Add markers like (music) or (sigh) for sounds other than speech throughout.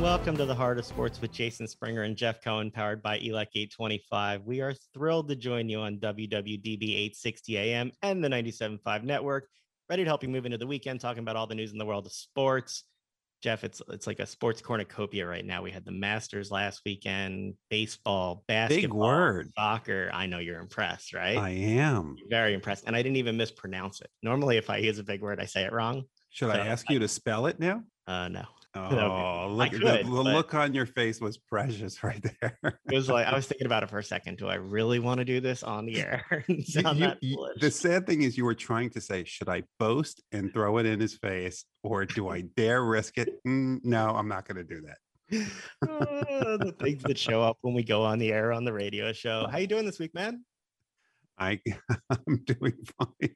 and welcome to the Heart of Sports with Jason Springer and Jeff Cohen, powered by ELEC 825. We are thrilled to join you on WWDB 860 AM and the 97.5 network, ready to help you move into the weekend, talking about all the news in the world of sports. Jeff, it's it's like a sports cornucopia right now. We had the Masters last weekend, baseball, basketball, word. soccer. I know you're impressed, right? I am. Very impressed, and I didn't even mispronounce it. Normally, if I use a big word, I say it wrong. Should I So, ask you to spell it now? Uh, no, Oh, look! the, the look on your face was precious (laughs) right there. it was like I was thinking about it for a second. Do I really want to do this on the air? (laughs) You- you- that you- foolish? the sad thing is, you were trying to say, "Should I boast and throw it in his face, or do I dare risk it?" Mm, no, I'm not going to do that. Uh, (laughs) the things that show up when we go on the air on the radio show. How you doing this week, man? I I'm doing fine.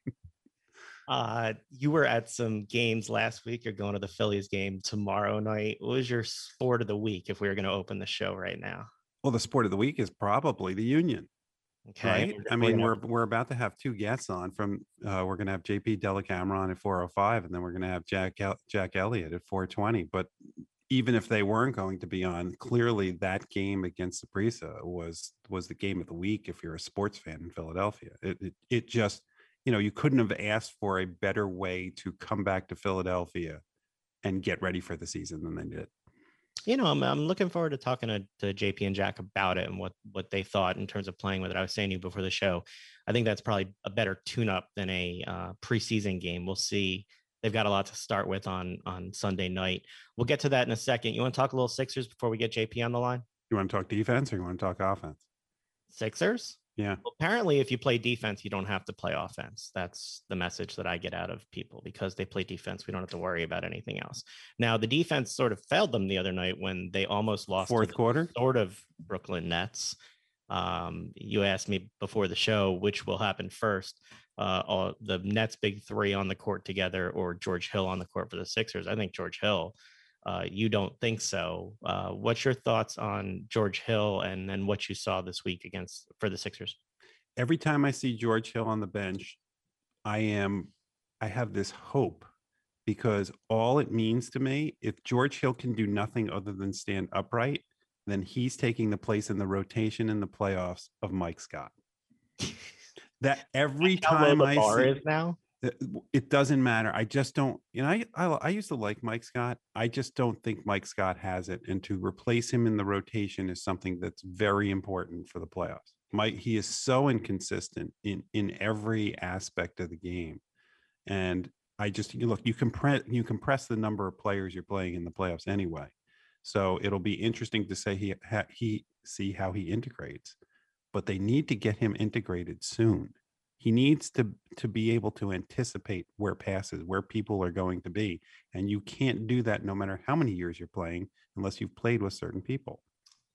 Uh, you were at some games last week. You're going to the Phillies game tomorrow night. What was your sport of the week if we were going to open the show right now? Well, the sport of the week is probably the Union, Okay. right? I mean, we're we're about to have two guests on from. Uh, we're going to have JP Dellacamera on at 4:05, and then we're going to have Jack El- Jack Elliott at 4:20. But even if they weren't going to be on, clearly that game against Saprissa was was the game of the week. If you're a sports fan in Philadelphia, it it, it just you know you couldn't have asked for a better way to come back to Philadelphia and get ready for the season than they did. you know, I'm, I'm looking forward to talking to, to JP and Jack about it and what what they thought in terms of playing with it. I was saying to you before the show, I think that's probably a better tune-up than a uh, preseason game. We'll see. They've got a lot to start with on on Sunday night. We'll get to that in a second. You want to talk a little Sixers before we get JP on the line? You want to talk defense or you want to talk offense? Sixers? Yeah. Well, apparently, if you play defense, you don't have to play offense. That's the message that I get out of people because they play defense. We don't have to worry about anything else. Now, the defense sort of failed them the other night when they almost lost Fourth quarter. sort of Brooklyn Nets. Um, you asked me before the show which will happen first, uh, all, the Nets big three on the court together or George Hill on the court for the Sixers. I think George Hill. Uh, you don't think so? Uh, what's your thoughts on George Hill and then what you saw this week against for the Sixers? every time I see George Hill on the bench, I am I have this hope because all it means to me, if George Hill can do nothing other than stand upright, then he's taking the place in the rotation in the playoffs of Mike Scott. (laughs) That every time the I see, is now. Uh, it it doesn't matter. I just don't, you know, I, I I used to like Mike Scott. I just don't think Mike Scott has it. And to replace him in the rotation is something that's very important for the playoffs. Mike, he is so inconsistent in in every aspect of the game. And I just you look, you compress you compress the number of players you're playing in the playoffs anyway. So it'll be interesting to say he ha, he see how he integrates. But they need to get him integrated soon he needs to to be able to anticipate where passes where people are going to be and you can't do that no matter how many years you're playing unless you've played with certain people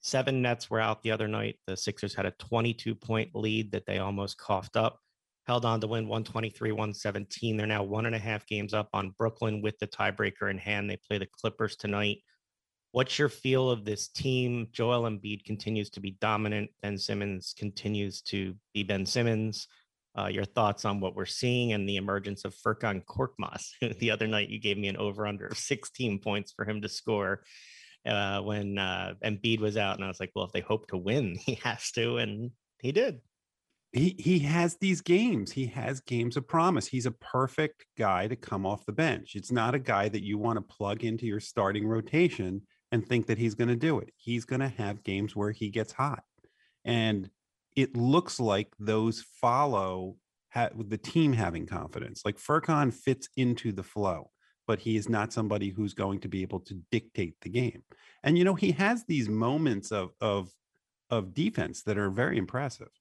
Seven Nets were out the other night. The Sixers had a 22 point lead that they almost coughed up, held on to win 123 117. They're now one and a half games up on Brooklyn with the tiebreaker in hand. They play the Clippers tonight. What's your feel of this team? Joel Embiid continues to be dominant. Ben Simmons continues to be Ben Simmons. Uh, your thoughts on what we're seeing and the emergence of Furkan Korkmaz? (laughs) the other night, you gave me an over under of 16 points for him to score uh, when uh, Embiid was out, and I was like, well, if they hope to win, (laughs) he has to, and he did. he he has these games. He has games of promise. He's a perfect guy to come off the bench. It's not a guy that you want to plug into your starting rotation and think that he's going to do it. He's going to have games where he gets hot. And it looks like those follow ha- with the team having confidence like Furkan fits into the flow but he is not somebody who's going to be able to dictate the game and you know he has these moments of of of defense that are very impressive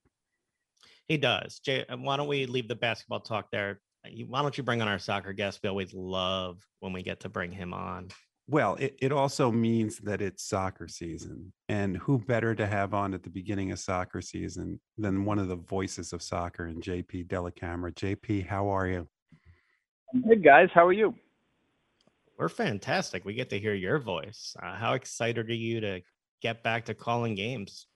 He does. Jay, uh, why don't we leave the basketball talk there? Uh, Why don't you bring on our soccer guest? We always love when we get to bring him on. Well, it, it also means that it's soccer season. And who better to have on at the beginning of soccer season than one of the voices of soccer and JP Dellacamera? JP, how are you? Good guys, how are you? We're fantastic. We get to hear your voice. Uh, how excited are you to get back to calling games?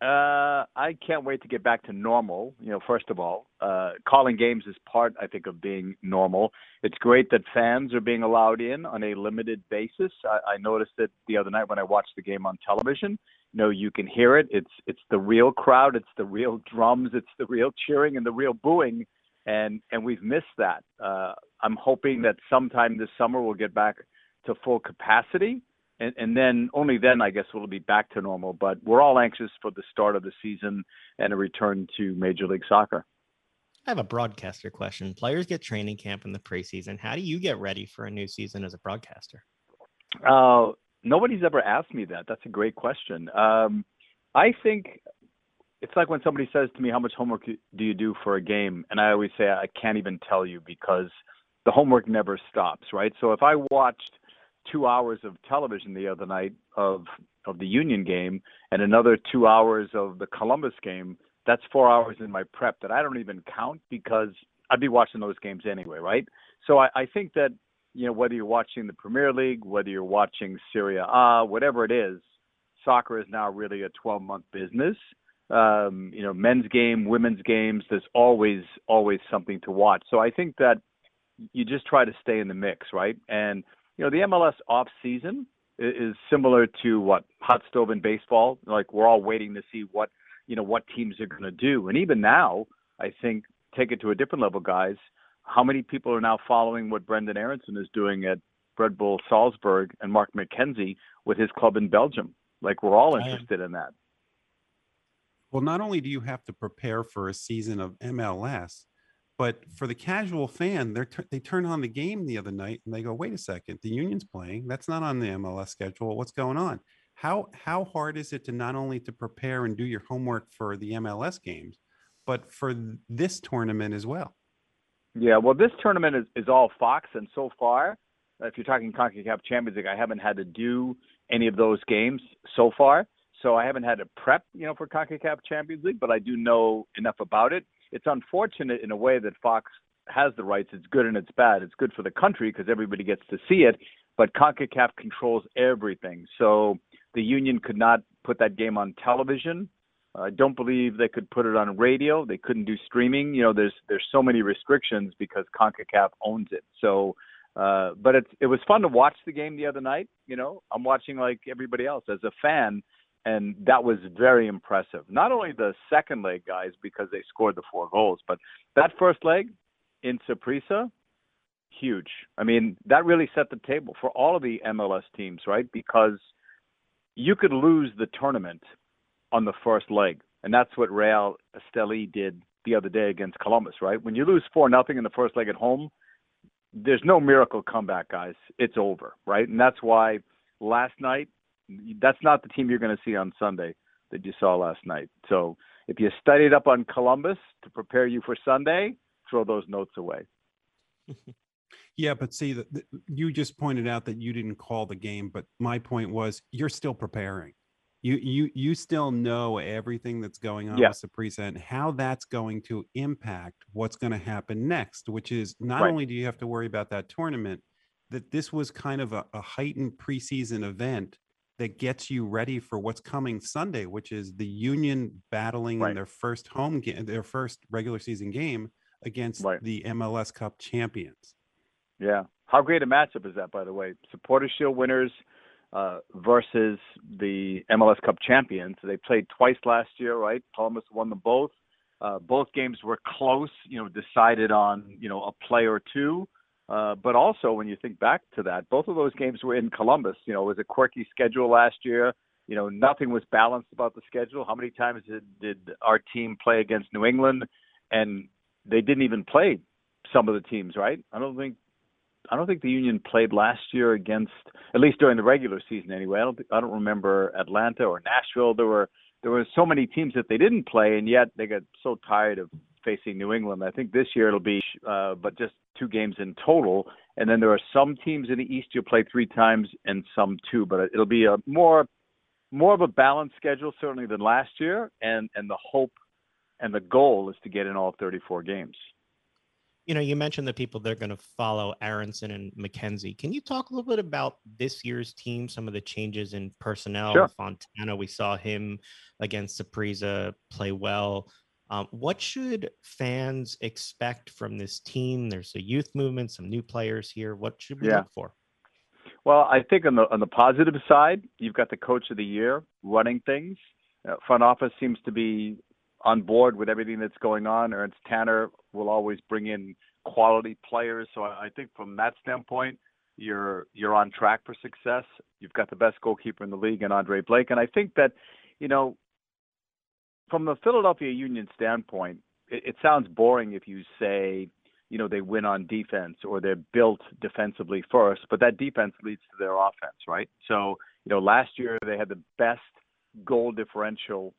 Uh, I can't wait to get back to normal. You know, first of all, uh, calling games is part, I think, of being normal. It's great that fans are being allowed in on a limited basis. I, I noticed it the other night when I watched the game on television. You know, you can hear it. It's it's the real crowd. It's the real drums. It's the real cheering and the real booing. And and we've missed that. Uh, I'm hoping that sometime this summer we'll get back to full capacity and, and then only then I guess we'll be back to normal. But we're all anxious for the start of the season and a return to Major League Soccer. I have a broadcaster question. Players get training camp in the preseason. How do you get ready for a new season as a broadcaster? Uh, nobody's ever asked me that. That's a great question. Um, I think it's like when somebody says to me, "How much homework do you do for a game?" and I always say, "I can't even tell you because the homework never stops." Right. So if I watched two hours of television the other night of of the Union game and another two hours of the Columbus game. That's four hours in my prep that I don't even count because I'd be watching those games anyway, right? So I, I think that you know whether you're watching the Premier League, whether you're watching Serie A, whatever it is, soccer is now really a 12 month business. Um, you know, men's game, women's games. There's always always something to watch. So I think that you just try to stay in the mix, right? And you know, the MLS off season is similar to what hot stove in baseball. Like we're all waiting to see what you know what teams are going to do. And even now, I think take it to a different level, guys. How many people are now following what Brendan Aaronson is doing at Red Bull Salzburg and Mark McKenzie with his club in Belgium? Like we're all interested in that. Well, not only do you have to prepare for a season of MLS, but for the casual fan, they they turn on the game the other night and they go, "Wait a second, the Union's playing. That's not on the MLS schedule. What's going on?" How how hard is it to not only to prepare and do your homework for the MLS games, but for this tournament as well? Yeah, well, this tournament is, is all Fox, and so far, if you're talking CONCACAF Champions League, I haven't had to do any of those games so far. So I haven't had to prep, you know, for CONCACAF Champions League, but I do know enough about it it's unfortunate in a way that Fox has the rights. It's good and it's bad. It's good for the country because everybody gets to see it, but CONCACAF controls everything. So the union could not put that game on television. I don't believe they could put it on radio. They couldn't do streaming. You know, there's there's so many restrictions because CONCACAF owns it. So, uh, but it's it was fun to watch the game the other night. You know, I'm watching like everybody else as a fan and that was very impressive. Not only the second leg guys because they scored the four goals, but that first leg in Saprissa, huge. I mean, that really set the table for all of the MLS teams, right? Because you could lose the tournament on the first leg, and that's what Real Esteli did the other day against Columbus, right? When you lose four nothing in the first leg at home, there's no miracle comeback, guys. It's over, right? And that's why last night that's not the team you're going to see on Sunday that you saw last night. So if you studied up on Columbus to prepare you for Sunday, throw those notes away. (laughs) yeah, but see that you just pointed out that you didn't call the game, but my point was you're still preparing. You you you still know everything that's going on yeah. with Saprissa and how that's going to impact what's going to happen next, which is not right. only do you have to worry about that tournament, that this was kind of a, a heightened preseason event that gets you ready for what's coming Sunday, which is the Union battling right. in their first home game, their first regular season game against right. the MLS Cup champions. Yeah, how great a matchup is that, by the way? Supporters Shield winners uh, versus the MLS Cup champions. They played twice last year, right? Columbus won them both. Uh, both games were close, you know, decided on you know a play or two. Uh, but also, when you think back to that, both of those games were in Columbus. You know, it was a quirky schedule last year. You know, nothing was balanced about the schedule. How many times did, did our team play against New England? And they didn't even play some of the teams, right? I don't think I don't think the Union played last year against at least during the regular season anyway. I don't I don't remember Atlanta or Nashville. There were there were so many teams that they didn't play, and yet they got so tired of facing New England. I think this year it'll be, uh, but just two games in total. And then there are some teams in the East you'll play three times, and some two. But it'll be a more more of a balanced schedule certainly than last year. And and the hope and the goal is to get in all 34 games. You know, you mentioned the people that are going to follow Aaronson and McKenzie. Can you talk a little bit about this year's team, some of the changes in personnel? Sure. Fontana, we saw him against Saprissa play well. Um, what should fans expect from this team? There's a youth movement, some new players here. What should we Yeah. look for? Well, I think on the on the positive side, you've got the coach of the year running things. Uh, front office seems to be on board with everything that's going on. Ernst Tanner will always bring in quality players, so I, I think from that standpoint, you're you're on track for success. You've got the best goalkeeper in the league, and Andre Blake, and I think that, you know, from the Philadelphia Union standpoint, it, it sounds boring if you say you know they win on defense or they're built defensively first but that defense leads to their offense right? So you know last year they had the best goal differential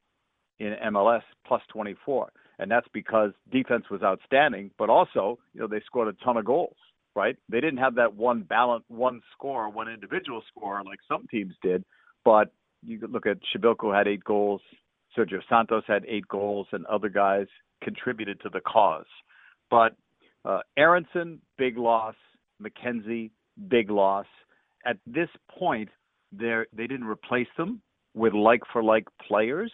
in MLS plus 24 and that's because defense was outstanding but also you know they scored a ton of goals right? They didn't have that one balance one score one individual score like some teams did but you look at Przybylko had 8 goals Sergio Santos had 8 goals and other guys contributed to the cause but uh, Aaronson, big loss. McKenzie, big loss. At this point, they didn't replace them with like for like players.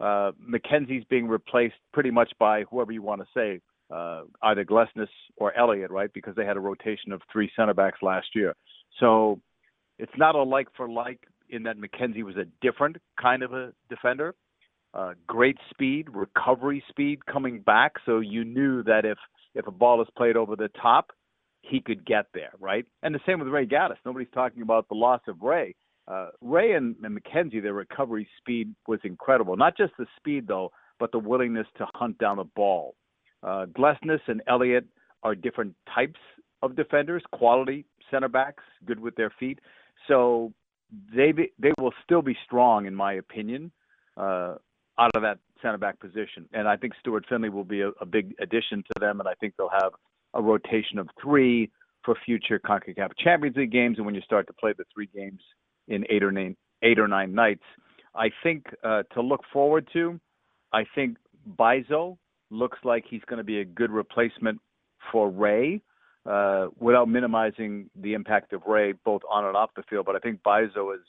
Uh, McKenzie's being replaced pretty much by whoever you want to say, uh, either Glesnes or Elliott, right? Because they had a rotation of three center backs last year. So it's not a like for like in that McKenzie was a different kind of a defender. Uh, great speed, recovery speed coming back. So you knew that if if a ball is played over the top, he could get there, right? And the same with Ray Gaddis. Nobody's talking about the loss of Ray. Uh, Ray and, and McKenzie, their recovery speed was incredible. Not just the speed, though, but the willingness to hunt down a ball. Uh, Glesnes and Elliott are different types of defenders, quality center backs, good with their feet. So they be, they will still be strong, in my opinion, uh, out of that center back position. And I think Stuart Findlay will be a, a big addition to them, and I think they'll have a rotation of three for future CONCACAF Champions League games. And when you start to play the three games in eight or nine, eight or nine nights, I think uh, to look forward to, I think Mbaizo looks like he's going to be a good replacement for Ray. Uh, without minimizing the impact of Ray both on and off the field, but I think Mbaizo is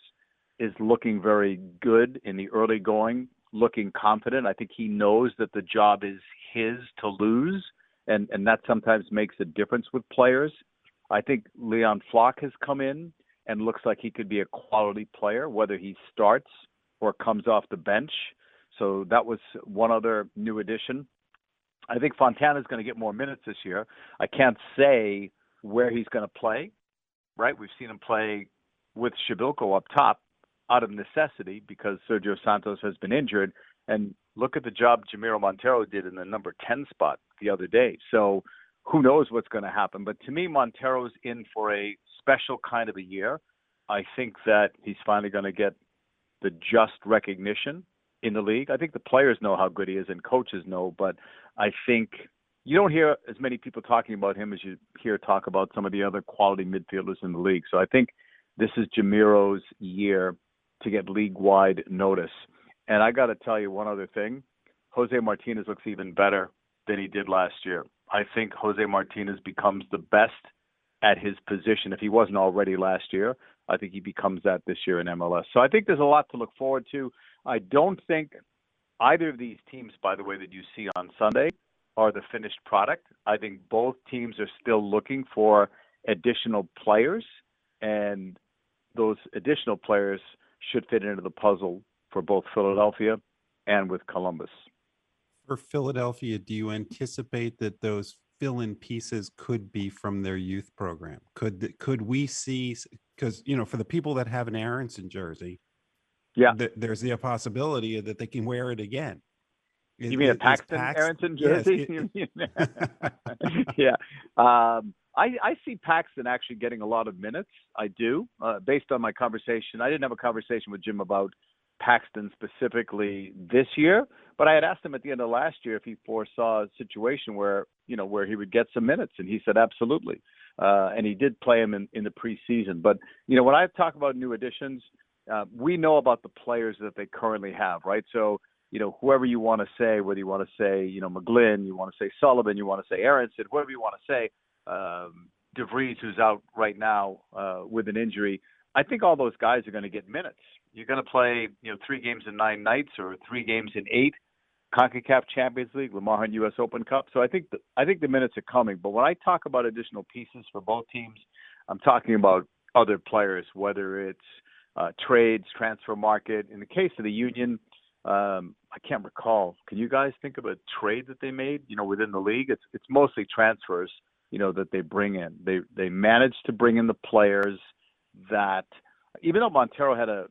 is looking very good in the early going looking confident. I think he knows that the job is his to lose, and and that sometimes makes a difference with players. I think Leon Flach has come in and looks like he could be a quality player, whether he starts or comes off the bench. So that was one other new addition. I think Fontana is going to get more minutes this year. I can't say where he's going to play. Right, we've seen him play with Przybylko up top, out of necessity because Sergio Santos has been injured. And look at the job Jamiro Monteiro did in the number 10 spot the other day. So who knows what's going to happen. But to me, Monteiro's in for a special kind of a year. I think that he's finally going to get the just recognition in the league. I think the players know how good he is and coaches know, but I think you don't hear as many people talking about him as you hear talk about some of the other quality midfielders in the league. So I think this is Jamiro's year to get league wide notice. And I got to tell you one other thing Jose Martinez looks even better than he did last year. I think Jose Martinez becomes the best at his position. If he wasn't already last year, I think he becomes that this year in MLS. So I think there's a lot to look forward to. I don't think either of these teams, by the way, that you see on Sunday are the finished product. I think both teams are still looking for additional players, and those additional players should fit into the puzzle for both Philadelphia and with Columbus. For Philadelphia, do you anticipate that those fill-in pieces could be from their youth program? Could could we see because you know for the people that have an Aaronson jersey, yeah, th- there's the possibility that they can wear it again. You mean a Paxten Pax- Aaronson jersey? Yes, (laughs) (laughs) (laughs) yeah. Um, I, I see Paxten actually getting a lot of minutes. I do, uh, based on my conversation. I didn't have a conversation with Jim about Paxten specifically this year, but I had asked him at the end of last year if he foresaw a situation where you know where he would get some minutes, and he said absolutely. Uh, and he did play him in, in the preseason. But you know when I talk about new additions, uh, we know about the players that they currently have, right? So you know, whoever you want to say, whether you want to say, you know, McGlynn, you want to say Sullivan, you want to say Aaronson, whoever you want to say, um, DeVries, who's out right now uh, with an injury, I think all those guys are going to get minutes. You're going to play, you know, three games in nine nights or three games in eight. CONCACAF Champions League, Lamar Hunt U.S. Open Cup. So I think the, I think the minutes are coming. But when I talk about additional pieces for both teams, I'm talking about other players, whether it's uh, trades, transfer market. In the case of the Union, um, I can't recall. Can you guys think of a trade that they made? You know, within the league, it's it's mostly transfers. You know that they bring in. They they managed to bring in the players that, even though Monteiro had a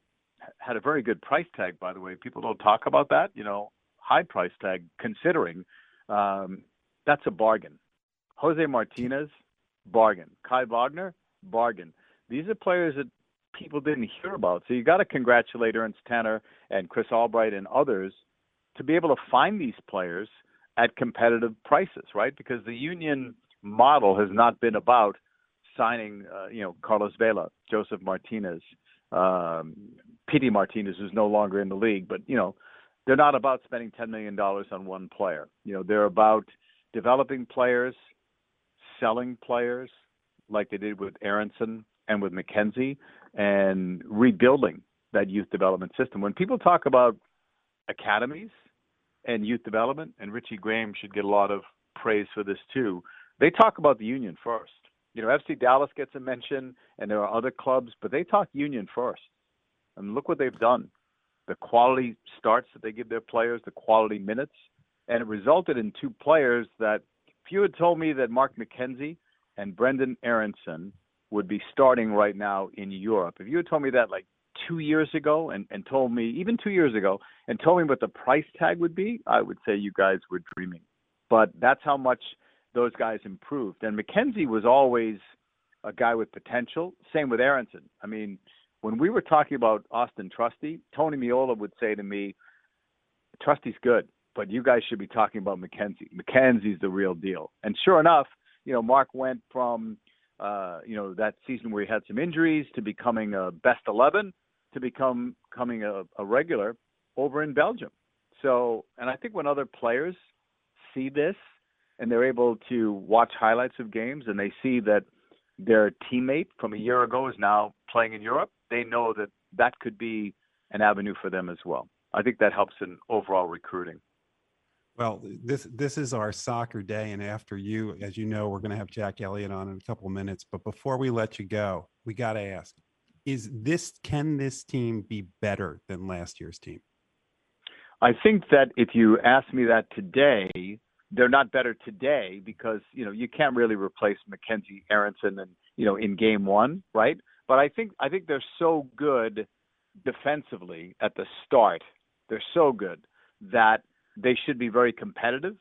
had a very good price tag, by the way, people don't talk about that. You know, high price tag considering um, that's a bargain. Jose Martinez, bargain. Kai Wagner, bargain. These are players that people didn't hear about. So you got to congratulate Ernst Tanner and Chris Albright and others to be able to find these players at competitive prices, right? Because the union model has not been about signing, uh, you know, Carlos Vela, Joseph Martinez, um, Pity Martinez, who's no longer in the league, but you know, they're not about spending $10 million on one player. You know, they're about developing players, selling players, like they did with Aaronson and with McKenzie, and rebuilding that youth development system. When people talk about academies and youth development, and Richie Graham should get a lot of praise for this too, they talk about the union first. You know, FC Dallas gets a mention, and there are other clubs, but they talk union first. And look what they've done the quality starts that they give their players, the quality minutes, and it resulted in two players that if you had told me that Mark McKenzie and Brendan Aaronson would be starting right now in Europe, if you had told me that like two years ago and, and told me, even two years ago, and told me what the price tag would be, I would say you guys were dreaming. But that's how much those guys improved. And McKenzie was always a guy with potential. Same with Aaronson. I mean, when we were talking about Austin Trusty, Tony Meola would say to me, Trusty's good, but you guys should be talking about McKenzie. McKenzie's the real deal. And sure enough, you know, Mark went from uh, you know, that season where he had some injuries to becoming a best eleven to become coming a, a regular over in Belgium. So and I think when other players see this and they're able to watch highlights of games and they see that their teammate from a year ago is now playing in Europe, they know that that could be an avenue for them as well. I think that helps in overall recruiting. Well, this this is our soccer day, and after you, as you know, we're going to have Jack Elliott on in a couple of minutes. But before we let you go, we got to ask: Is this can this team be better than last year's team? I think that if you ask me that today, they're not better today because you know you can't really replace McKenzie Aaronson and you know in game one, right? But I think I think they're so good defensively at the start. They're so good that they should be very competitive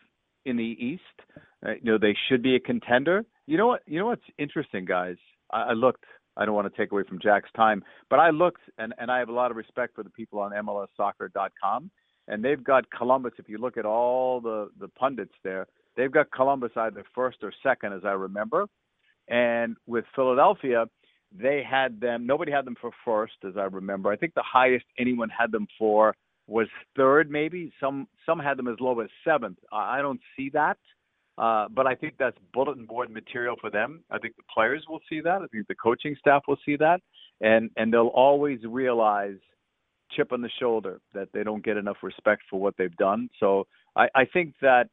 in the East. Uh, you know, they should be a contender. You know what? You know what's interesting, guys? I, I looked. I don't want to take away from Jack's time, but I looked, and and I have a lot of respect for the people on MLSsoccer.com, and they've got Columbus. If you look at all the the pundits there, they've got Columbus either first or second, as I remember. And with Philadelphia, they had them. Nobody had them for first, as I remember. I think the highest anyone had them for was third, maybe. Some some had them as low as seventh. I don't see that, uh, but I think that's bulletin board material for them. I think the players will see that. I think the coaching staff will see that, and and they'll always realize chip on the shoulder that they don't get enough respect for what they've done. So I, I think that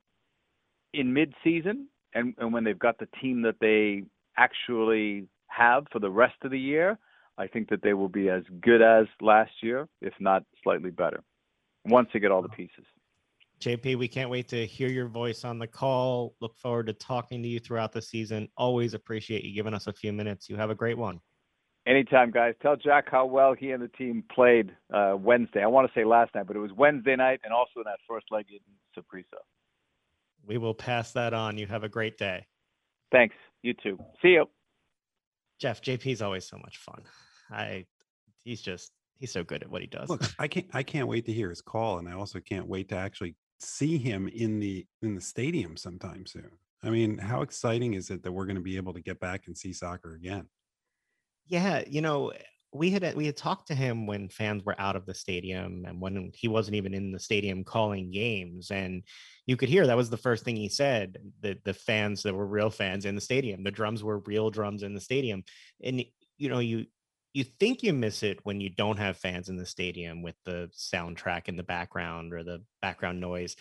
in mid-season and, and when they've got the team that they actually have for the rest of the year, I think that they will be as good as last year, if not slightly better, once they get all the pieces. JP, we can't wait to hear your voice on the call. Look forward to talking to you throughout the season. Always appreciate you giving us a few minutes. You have a great one. Anytime, guys. Tell Jack how well he and the team played uh, Wednesday. I want to say last night, but it was Wednesday night and also in that first leg in Saprissa. We will pass that on. You have a great day. Thanks. You too. See you. Jeff, JP is always so much fun. I he's just he's so good at what he does. Look, I can't I can't wait to hear his call, and I also can't wait to actually see him in the in the stadium sometime soon. I mean, how exciting is it that we're going to be able to get back and see soccer again? Yeah, you know, we had we had talked to him when fans were out of the stadium and when he wasn't even in the stadium calling games and you could hear that was the first thing he said that the fans that were real fans in the stadium the drums were real drums in the stadium and you know you you think you miss it when you don't have fans in the stadium with the soundtrack in the background or the background noise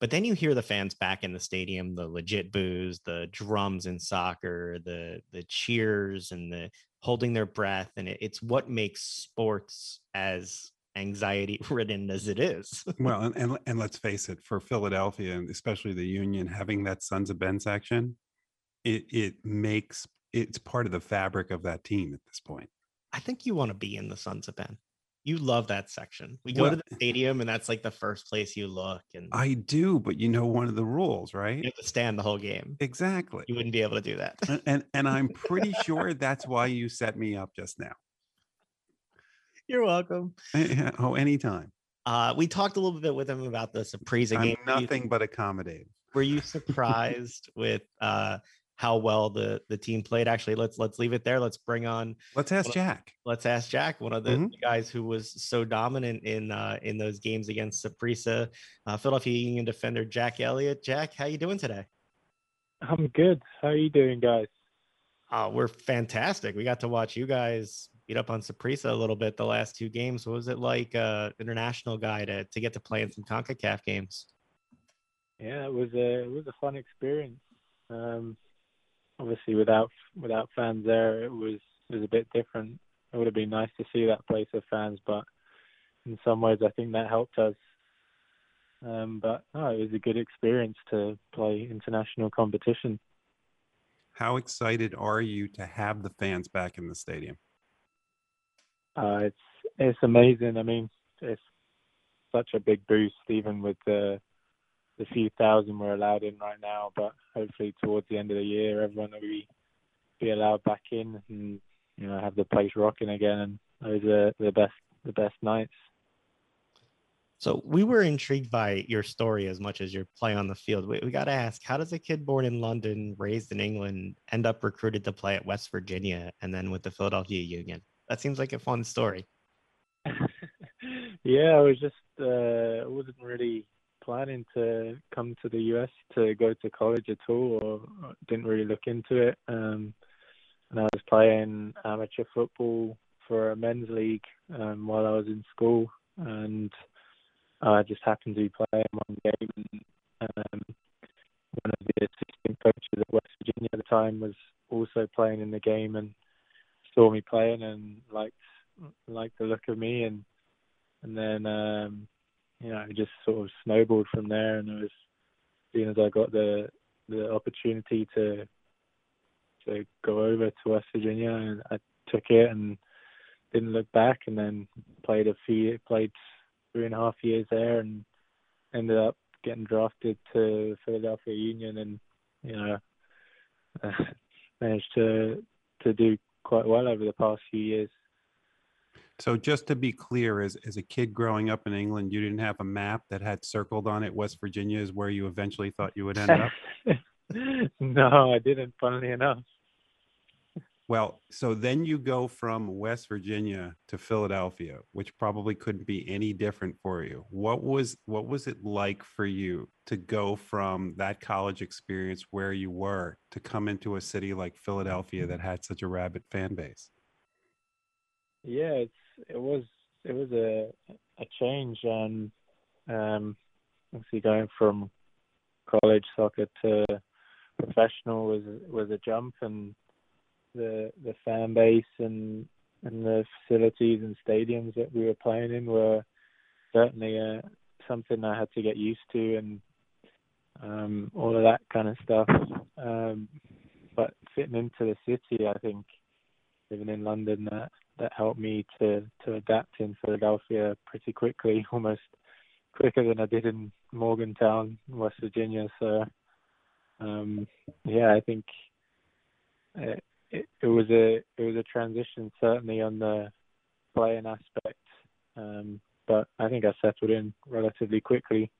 but then you hear the fans back in the stadium the legit boos the drums in soccer the the cheers and the holding their breath and it, it's what makes sports as anxiety (laughs) ridden as it is. (laughs) Well and, and and let's face it for philadelphia and especially the union having that sons of ben section it it makes it's part of the fabric of that team at this point i think you want to be in the sons of ben you love that section. We go Well- to the stadium, and that's like the first place you look, and i do but you know one of the rules right? you have to stand the whole game. exactly You wouldn't be able to do that. and, and and i'm (laughs) pretty sure that's why you set me up just now You're welcome. (laughs) Oh anytime Uh, we talked a little bit with him about the Surprise i'm game. You- nothing but accommodating Were you (laughs) surprised with uh, how well the the team played? Actually, let's let's leave it there. Let's bring on. let's ask Well, jack Let's ask Jack, one of the Mhm. guys who was so dominant in uh, in those games against Saprissa, uh, Philadelphia Union defender Jack Elliott. Jack, how you doing today? I'm good. How are you doing, guys? Uh, we're fantastic. We got to watch you guys beat up on Saprissa a little bit the last two games. What was it like, uh, international guy, to, to get to play in some CONCACAF games? Yeah, it was a it was a fun experience. Um, obviously, without without fans there, it was it was a bit different. It would have been nice to see that place of fans, but in some ways, I think that helped us. Um, but no, it was a good experience to play international competition. how excited are you to have the fans back in the stadium Uh, it's it's amazing. I mean, it's such a big boost, even with the the few thousand we're allowed in right now. But hopefully, towards the end of the year, everyone will be be allowed back in and you know have the place rocking again. And those are the best the best nights. So we were intrigued by your story as much as your play on the field. We, we got to ask, how does a kid born in London, raised in England, end up recruited to play at West Virginia and then with the Philadelphia Union? That seems like a fun story. (laughs) yeah, I was just uh, I wasn't really planning to come to the US to go to college at all, or didn't really look into it. Um, and I was playing amateur football for a men's league um, while I was in school, and I just happened to be playing one game. And, um, one of the assistant coaches at West Virginia at the time was also playing in the game and saw me playing and liked liked the look of me and and then um you know it just sort of snowballed from there and it was as soon as I got the the opportunity to to go over to West Virginia and I took it and didn't look back and then played a few played three and a half years there and ended up getting drafted to Philadelphia Union and you know (laughs) managed to to do quite well over the past few years. So just to be clear, as, as a kid growing up in England, you didn't have a map that had circled on it West Virginia is where you eventually thought you would end up? (laughs) no, I didn't. Funnily enough. Well, so then you go from West Virginia to Philadelphia, which probably couldn't be any different for you. What was what was it like for you to go from that college experience where you were to come into a city like Philadelphia that had such a rabid fan base? Yeah, it's it was it was a a change and um obviously going from college soccer to professional was was a jump and the the fan base and and the facilities and stadiums that we were playing in were certainly uh, something I had to get used to and um all of that kind of stuff. Um but fitting into the city I think living in London that that helped me to to adapt in Philadelphia pretty quickly, (laughs) almost quicker than I did in Morgantown, West Virginia. So, um, yeah, I think it, it, it was a it was a transition certainly on the playing aspect, um, but I think I settled in relatively quickly.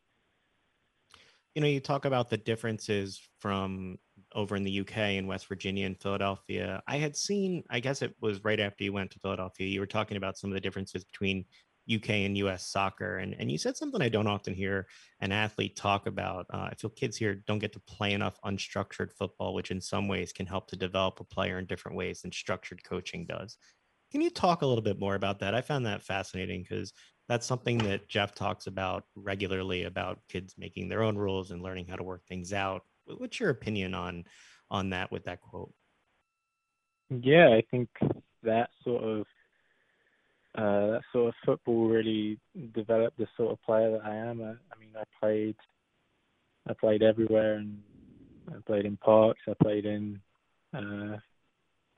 you know you talk about the differences from over in the UK in West Virginia and Philadelphia. I had seen, I guess it was right after you went to Philadelphia, you were talking about some of the differences between UK and US soccer. And, and you said something I don't often hear an athlete talk about. Uh, I feel kids here don't get to play enough unstructured football, which in some ways can help to develop a player in different ways than structured coaching does. Can you talk a little bit more about that? I found that fascinating because that's something that Jeff talks about regularly about kids making their own rules and learning how to work things out. What's your opinion on on that with that quote? Yeah, I think that sort of uh, that sort of football really developed the sort of player that I am. I, I mean, I played I played everywhere, and I played in parks. I played in uh,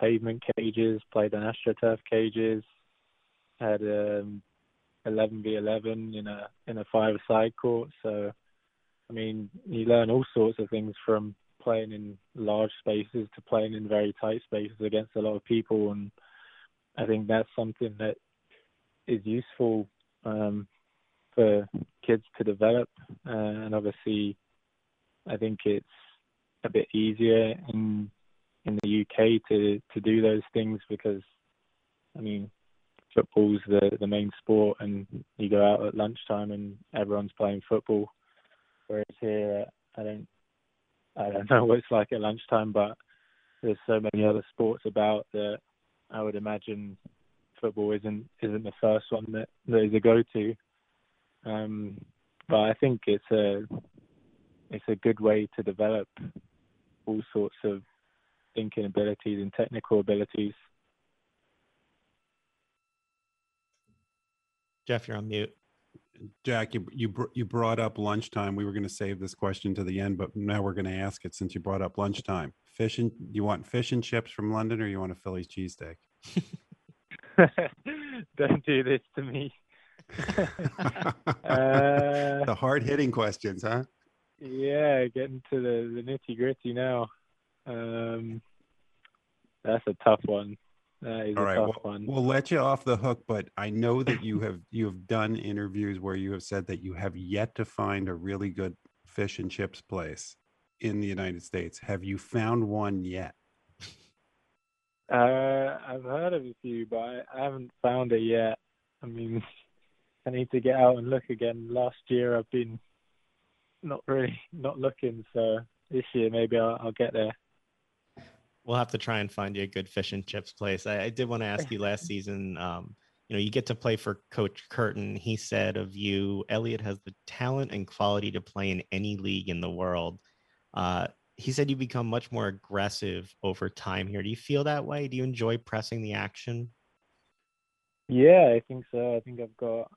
pavement cages, played on astroturf cages, had um, 11 v 11 in a in a five side court. So, I mean, you learn all sorts of things from playing in large spaces to playing in very tight spaces against a lot of people, and I think that's something that is useful um, for kids to develop. Uh, and obviously, I think it's a bit easier in in the UK to to do those things because, I mean, football's the the main sport, and you go out at lunchtime and everyone's playing football. Whereas here, I don't I don't (laughs) know what it's like at lunchtime, but there's so many other sports about that I would imagine football isn't isn't the first one that, that is a go to. Um, but I think it's a it's a good way to develop all sorts of thinking abilities and technical abilities. Jeff, you're on mute. Jack, you you br- you brought up lunchtime. We were going to save this question to the end, but now we're going to ask it since you brought up lunchtime. Fish and you want fish and chips from London, or you want a Philly's cheesesteak? (laughs) Don't do this to me. (laughs) uh, the hard hitting questions, huh? Yeah, getting to the, the nitty gritty now. Um, that's a tough one. Is All right, we'll, we'll let you off the hook, but I know that you have you have done interviews where you have said that you have yet to find a really good fish and chips place in the United States. Have you found one yet? Uh, I've heard of a few, but I, I haven't found it yet. I mean, (laughs) I need to get out and look again. Last year, I've been not really not looking, so this year maybe I'll, I'll get there. We'll have to try and find you a good fish and chips place. I, I did want to ask you last (laughs) season. Um, you know, you get to play for Coach Curtin. He said of you, Elliott has the talent and quality to play in any league in the world. Uh, he said you become much more aggressive over time here. Do you feel that way? Do you enjoy pressing the action? Yeah, I think so. I think I've got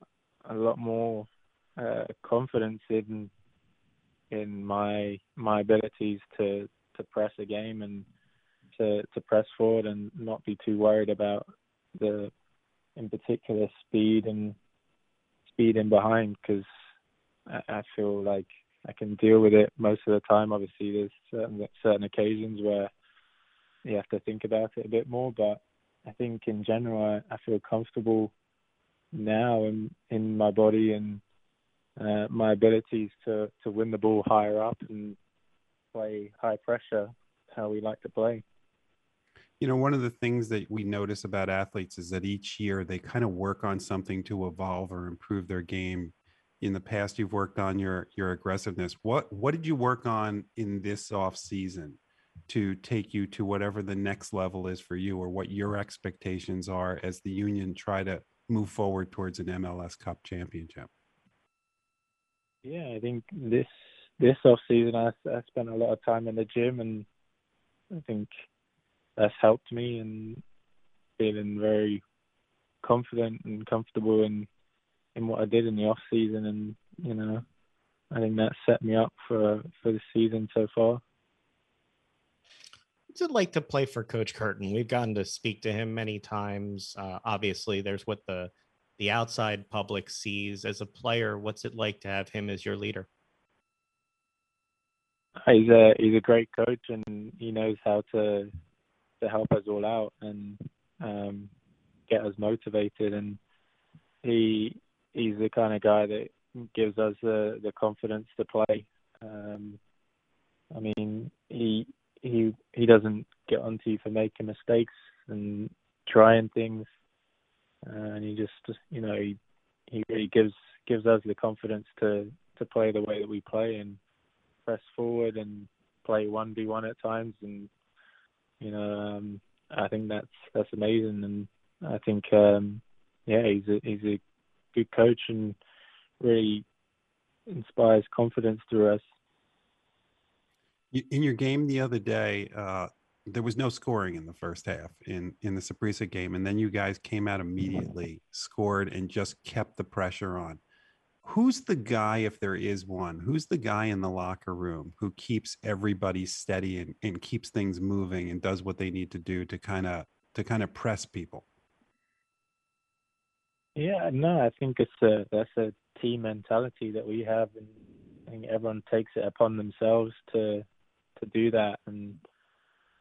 a lot more uh, confidence in in my my abilities to to press a game and to to press forward and not be too worried about the in particular speed and speed in behind because I, I feel like I can deal with it most of the time. Obviously, there's certain certain occasions where you have to think about it a bit more, but I think in general I, I feel comfortable now in in my body and uh, my abilities to to win the ball higher up and play high pressure how we like to play. You know, one of the things that we notice about athletes is that each year they kind of work on something to evolve or improve their game. In the past, you've worked on your your aggressiveness. What what did you work on in this off season to take you to whatever the next level is for you, or what your expectations are as the union try to move forward towards an MLS Cup championship? Yeah, I think this this off season I, I spent a lot of time in the gym, and I think that's helped me and feeling very confident and comfortable in in what I did in the off season, and you know, I think that set me up for for the season so far. What's it like to play for Coach Curtin? We've gotten to speak to him many times. Uh, obviously, there's what the the outside public sees as a player. What's it like to have him as your leader? He's a he's a great coach, and he knows how to to help us all out and um, get us motivated. And he he's the kind of guy that gives us the the confidence to play. Um, I mean, he he he doesn't get onto you for making mistakes and trying things, and he just you know he he really gives gives us the confidence to to play the way that we play and press forward and play one v one at times and you know um, I think that's that's amazing and I think um, yeah he's a he's a good coach and really inspires confidence through us. In your game the other day, uh, there was no scoring in the first half in in the Saprissa game, and then you guys came out immediately, scored, and just kept the pressure on. Who's the guy, if there is one, who's the guy in the locker room who keeps everybody steady and, and keeps things moving and does what they need to do to kind of to kind of press people? Yeah, no, I think it's a that's a team mentality that we have, and I think everyone takes it upon themselves to to do that, and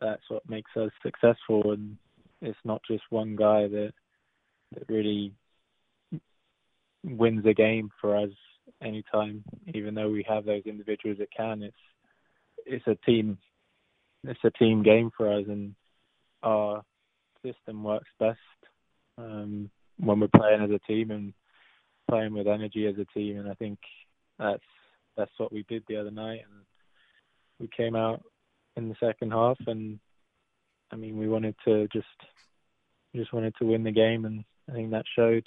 that's what makes us successful. And it's not just one guy that that really wins a game for us anytime. Even though we have those individuals that can, it's it's a team it's a team game for us, and our system works best. Um, when we're playing as a team and playing with energy as a team. And I think that's that's what we did the other night. And we came out in the second half, and I mean, we wanted to just just wanted to win the game, and I think that showed.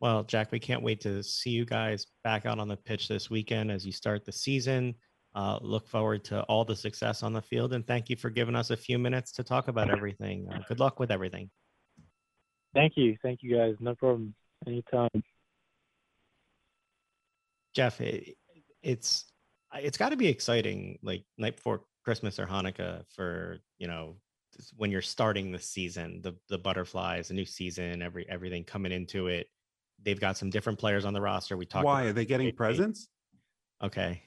Well, Jack, we can't wait to see you guys back out on the pitch this weekend as you start the season. Uh, look forward to all the success on the field, and thank you for giving us a few minutes to talk about everything. Uh, good luck with everything. Thank you, thank you guys. No problem. Anytime. Jeff, it, it's it's got to be exciting, like night before Christmas or Hanukkah, for you know when you're starting the season, the the butterflies, a new season, every everything coming into it. They've got some different players on the roster. We talked. Why are they getting presents? Okay,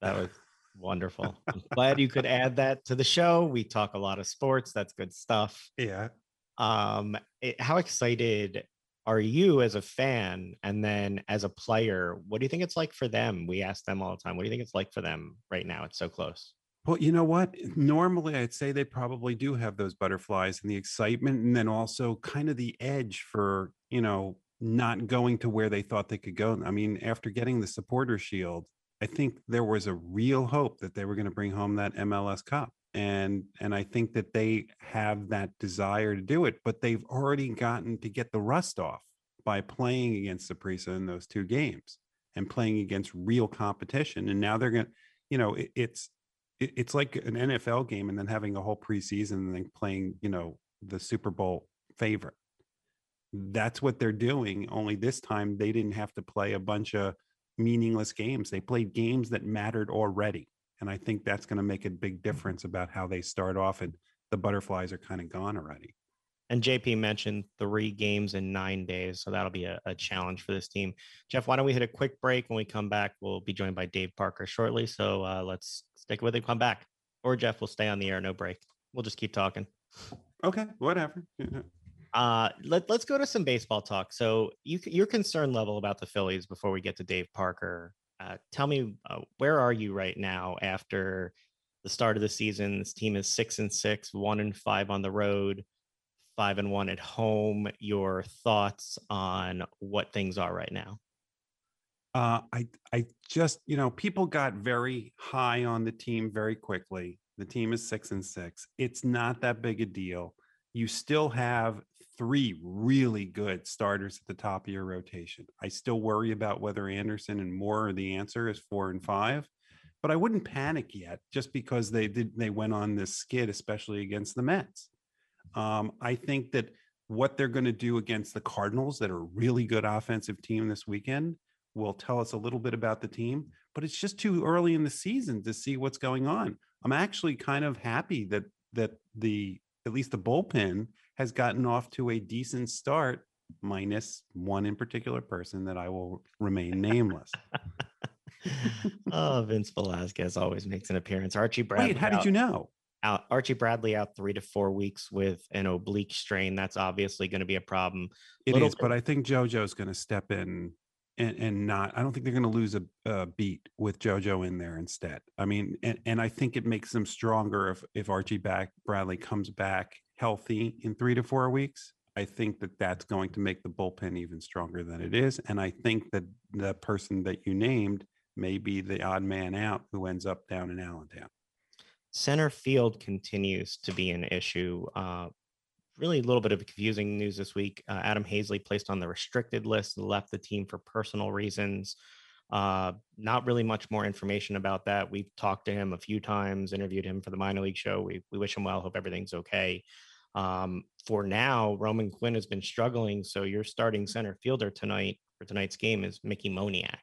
that was (laughs) wonderful. I'm glad you could add that to the show. We talk a lot of sports. That's good stuff. Yeah. Um, it, how excited are you as a fan, and then as a player? What do you think it's like for them? We ask them all the time. What do you think it's like for them right now? It's so close. Well, you know what? Normally, I'd say they probably do have those butterflies and the excitement, and then also kind of the edge for, you know, not going to where they thought they could go. I mean, after getting the supporter shield, I think there was a real hope that they were going to bring home that MLS Cup. And and I think that they have that desire to do it, but they've already gotten to get the rust off by playing against Saprissa in those two games and playing against real competition. And now they're going to, you know, it, it's it, it's like an NFL game and then having a whole preseason and then playing, you know, the Super Bowl favorite. That's what they're doing. Only this time they didn't have to play a bunch of meaningless games. They played games that mattered already. And I think that's going to make a big difference about how they start off. And the butterflies are kind of gone already. And JP mentioned three games in nine days, so that'll be a, a challenge for this team. Jeff, why don't we hit a quick break? When we come back, we'll be joined by Dave Parker shortly. So uh, let's stick with it. Come back, or Jeff will stay on the air, no break. We'll just keep talking. Okay, whatever. (laughs) Uh, let, let's go to some baseball talk. So, you, your concern level about the Phillies before we get to Dave Parker. Uh, tell me, uh, where are you right now after the start of the season? This team is six and six, one and five on the road, five and one at home. Your thoughts on what things are right now? Uh, I I just you know people got very high on the team very quickly. The team is six and six. It's not that big a deal. You still have three really good starters at the top of your rotation. I still worry about whether Anderson and Moore are the answer is four and five, but I wouldn't panic yet just because they did they went on this skid, especially against the Mets. Um, I think that what they're going to do against the Cardinals, that are a really good offensive team this weekend, will tell us a little bit about the team, but it's just too early in the season to see what's going on. I'm actually kind of happy that that the at least the bullpen has gotten off to a decent start, minus one in particular person that I will remain nameless. (laughs) oh, Vince Velasquez always makes an appearance. Archie Bradley. Wait, how did out- you know? out Archie Bradley out three to four weeks with an oblique strain. That's obviously going to be a problem. It is, Little but bit- I think JoJo's going to step in and, and not, I don't think they're going to lose a, a beat with JoJo in there instead. I mean, and, and I think it makes them stronger if, if Archie back Bradley comes back healthy in three to four weeks. I think that that's going to make the bullpen even stronger than it is. And I think that the person that you named may be the odd man out who ends up down in Allentown. Center field continues to be an issue. Uh, really a little bit of confusing news this week. Uh, Adam Haseley placed on the restricted list, and left the team for personal reasons. Uh, not really much more information about that. We've talked to him a few times, interviewed him for the minor league show. We, we wish him well, hope everything's okay. Um, for now, Roman Quinn has been struggling. So your starting center fielder tonight for tonight's game is Mickey Moniak.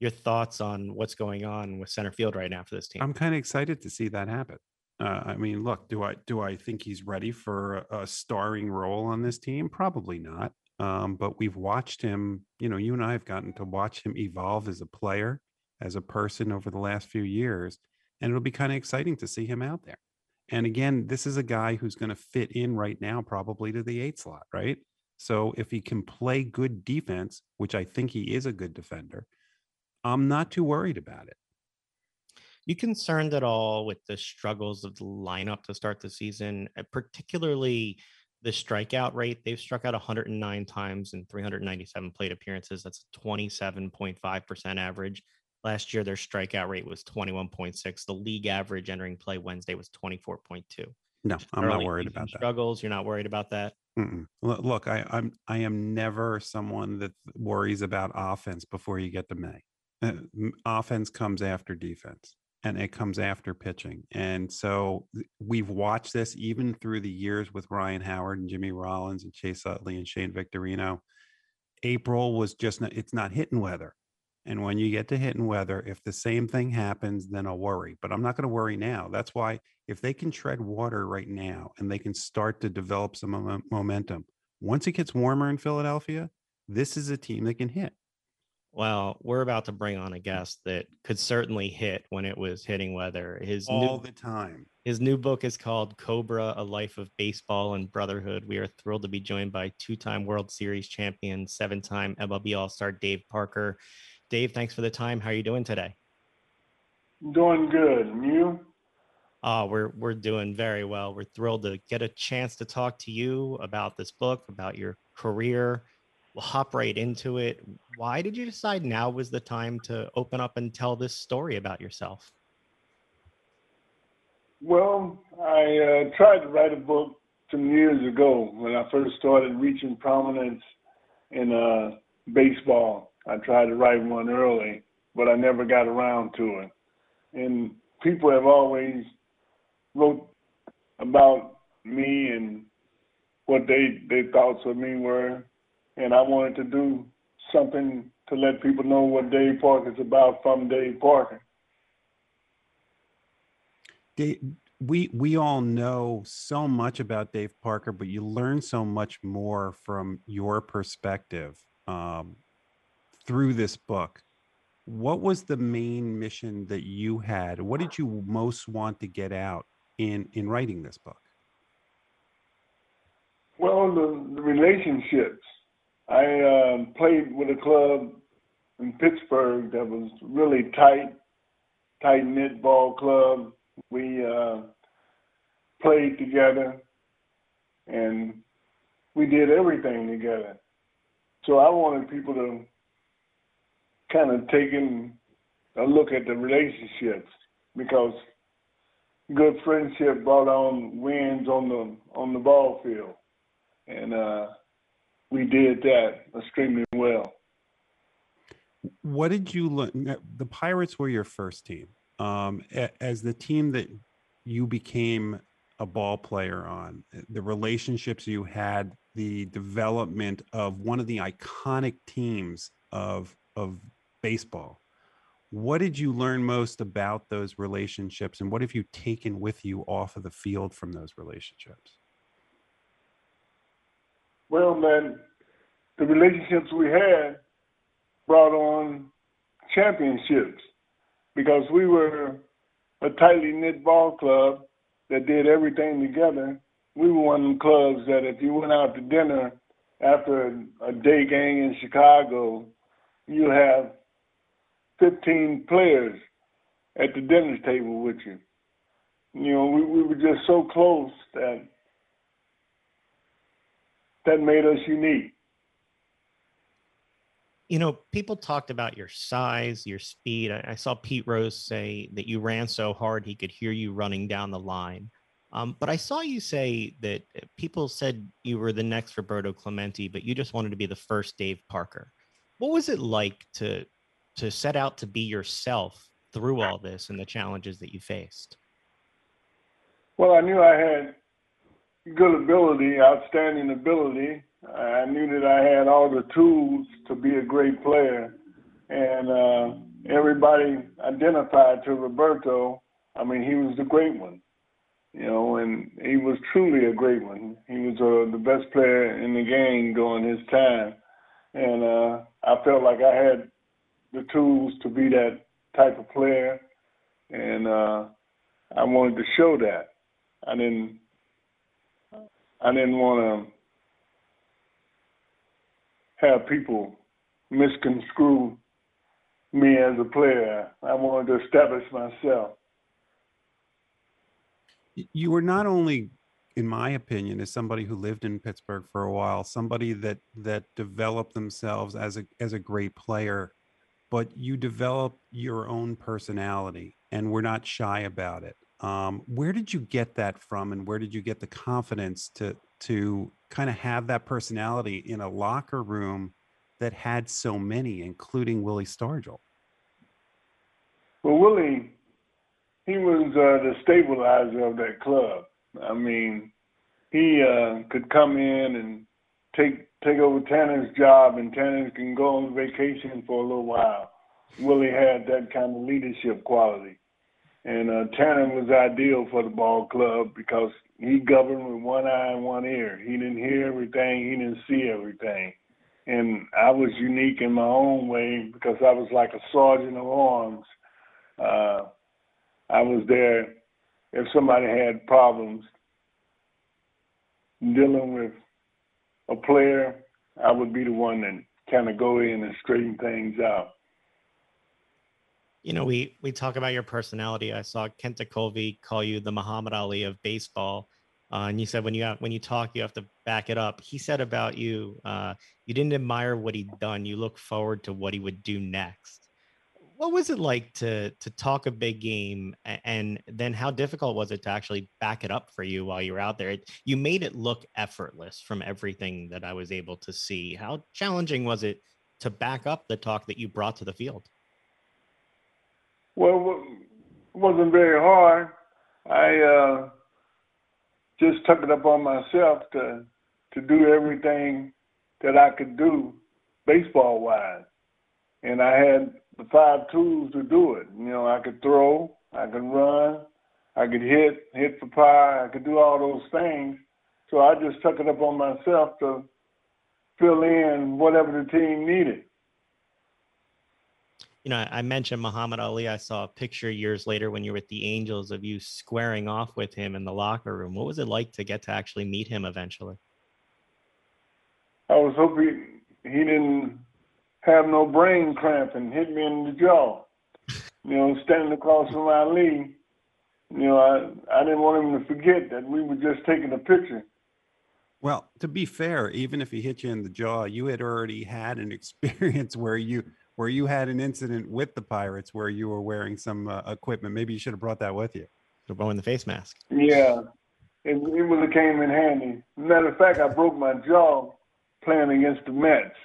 Your thoughts on what's going on with center field right now for this team? I'm kind of excited to see that happen. Uh, I mean, look, do I do I think he's ready for a, a starring role on this team? Probably not. Um, but we've watched him. You know, you and I have gotten to watch him evolve as a player, as a person over the last few years, and it'll be kind of exciting to see him out there. And again, this is a guy who's going to fit in right now, probably to the eight slot, right? So if he can play good defense, which I think he is a good defender, I'm not too worried about it. You concerned at all with the struggles of the lineup to start the season, uh, particularly the strikeout rate? They've struck out 109 times in 397 plate appearances. That's a 27.5% average. Last year, their strikeout rate was 21.6. The league average entering play Wednesday was 24.2. No, I'm not worried about that. Struggles. You're not worried about that. Mm-mm. Look, I, I'm I am never someone that worries about offense before you get to May. Uh, offense comes after defense, and it comes after pitching. And so we've watched this even through the years with Ryan Howard and Jimmy Rollins and Chase Utley and Shane Victorino. April was just not, it's not hitting weather. And when you get to hitting weather, if the same thing happens, then I'll worry. But I'm not going to worry now. That's why if they can tread water right now and they can start to develop some momentum, once it gets warmer in Philadelphia, this is a team that can hit. Well, we're about to bring on a guest that could certainly hit when it was hitting weather. His all new, the time. His new book is called Cobra: A Life of Baseball and Brotherhood. We are thrilled to be joined by two-time World Series champion, seven-time MLB All-Star Dave Parker. Dave, thanks for the time. How are you doing today? Doing good. And you? Oh, we're we're doing very well. We're thrilled to get a chance to talk to you about this book, about your career. Hop right into it. Why did you decide now was the time to open up and tell this story about yourself? Well, I uh, tried to write a book some years ago when I first started reaching prominence in uh, baseball I tried to write one early, but I never got around to it. And people have always wrote about me and what they their thoughts of me were, and I wanted to do something to let people know what Dave Parker is about from Dave Parker. Dave, we we all know so much about Dave Parker, but you learn so much more from your perspective. Um, through this book, what was the main mission that you had? What did you most want to get out in in writing this book? Well, the, the relationships. I uh, played with a club in Pittsburgh that was really tight, tight knit ball club. We uh, played together, and we did everything together. So I wanted people to kind of taking a look at the relationships because good friendship brought on wins on the on the ball field, and uh, we did that extremely well. What did you learn? The Pirates were your first team. Um, as the team that you became a ball player on, the relationships you had, the development of one of the iconic teams of of baseball. What did you learn most about those relationships, and what have you taken with you off of the field from those relationships? Well, man, the relationships we had brought on championships because we were a tightly knit ball club that did everything together. We were one of the clubs that if you went out to dinner after a day game in Chicago you have 15 players at the dinner table with you. You know, we, we were just so close that that made us unique. You know, people talked about your size, your speed. I, I saw Pete Rose say that you ran so hard he could hear you running down the line. Um, but I saw you say that people said you were the next Roberto Clemente, but you just wanted to be the first Dave Parker. What was it like to to set out to be yourself through all this and the challenges that you faced? Well, I knew I had good ability, outstanding ability. I knew that I had all the tools to be a great player, and uh, everybody identified to Roberto. I mean, he was the great one, you know, and he was truly a great one. He was uh, the best player in the game during his time, and uh, I felt like I had the tools to be that type of player, and uh, I wanted to show that. I didn't I didn't want to have people misconstrue me as a player. I wanted to establish myself. You were not only, in my opinion, as somebody who lived in Pittsburgh for a while, somebody that that developed themselves as a as a great player, but you developed your own personality and were not shy about it. Um, where did you get that from, and where did you get the confidence to to kind of have that personality in a locker room that had so many, including Willie Stargell? Well, Willie, he was uh, the stabilizer of that club. I mean, he uh, could come in and take take over Tanner's job, and Tanner can go on vacation for a little while. Willie had that kind of leadership quality. And uh, Tanner was ideal for the ball club because he governed with one eye and one ear. He didn't hear everything, he didn't see everything. And I was unique in my own way because I was like a sergeant of arms. Uh, I was there if somebody had problems dealing with a player, I would be the one that kind of go in and straighten things out you know, we we talk about your personality. I saw Kent Tekulve call you the Muhammad Ali of baseball, uh, and you said when you have, when you talk, you have to back it up. He said about you, uh, you didn't admire what he'd done. You look forward to what he would do next. What was it like to to talk a big game, and then how difficult was it to actually back it up for you while you were out there? It, you made it look effortless from everything that I was able to see. How challenging was it to back up the talk that you brought to the field? Well, it wasn't very hard. I uh, just took it up on myself to to do everything that I could do baseball wise, and I had the five tools to do it. You know, I could throw, I could run, I could hit, hit for power, I could do all those things. So I just took it up on myself to fill in whatever the team needed you know, I mentioned Muhammad Ali. I saw a picture years later when you were with the Angels of you squaring off with him in the locker room. What was it like to get to actually meet him eventually? I was hoping he didn't have no brain cramp and hit me in the jaw. You know, standing across from Ali, you know, I, I didn't want him to forget that we were just taking a picture. Well, to be fair, even if he hit you in the jaw, you had already had an (laughs) experience where you where you had an incident with the pirates where you were wearing some uh, equipment. Maybe you should have brought that with you. You're wearing the face mask. Yeah, it, it really came in handy. Matter of fact, I broke my jaw playing against the Mets,